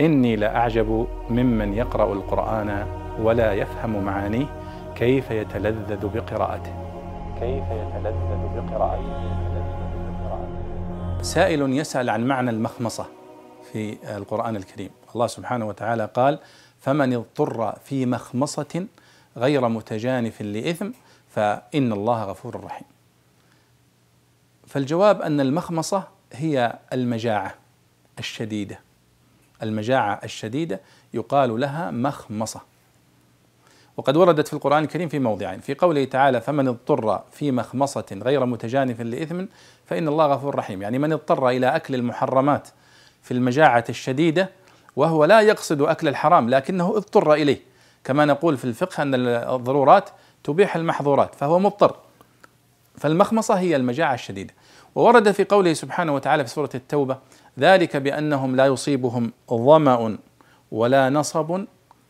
إني لأعجب ممن يقرأ القرآن ولا يفهم معانيه كيف يتلذذ بقراءته. كيف يتلذذ بقراءته. سائل يسأل عن معنى المخمصة في القرآن الكريم. الله سبحانه وتعالى قال فمن اضطر في مخمصة غير متجانف لإثم فإن الله غفور رحيم. فالجواب أن المخمصة هي المجاعة الشديدة. المجاعة الشديدة يقال لها مخمصة. وقد وردت في القرآن الكريم في موضعين في قوله تعالى فمن اضطر في مخمصة غير متجانف لإثم فإن الله غفور رحيم. يعني من اضطر إلى أكل المحرمات في المجاعة الشديدة وهو لا يقصد أكل الحرام لكنه اضطر إليه. كما نقول في الفقه أن الضرورات تبيح المحظورات فهو مضطر. فالمخمصة هي المجاعة الشديدة. وورد في قوله سبحانه وتعالى في سورة التوبة ذلك بأنهم لا يصيبهم ظمأ ولا نصب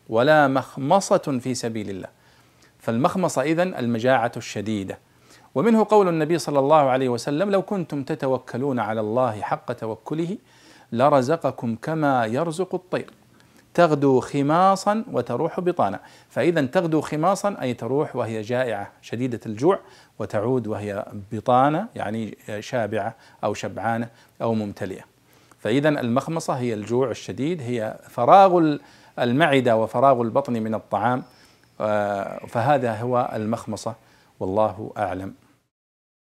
ولا مخمصة في سبيل الله. فالمخمصة إذن المجاعة الشديدة. ومنه قول النبي صلى الله عليه وسلم لو كنتم تتوكلون على الله حق توكله لرزقكم كما يرزق الطير. تغدو خماصا وتروح بطانا فإذا تغدو خماصا أي تروح وهي جائعة شديدة الجوع وتعود وهي بطانة يعني شابعة أو شبعانة أو ممتلئة. فإذا المخمصة هي الجوع الشديد هي فراغ المعدة وفراغ البطن من الطعام آه، فهذا هو المخمصة والله أعلم.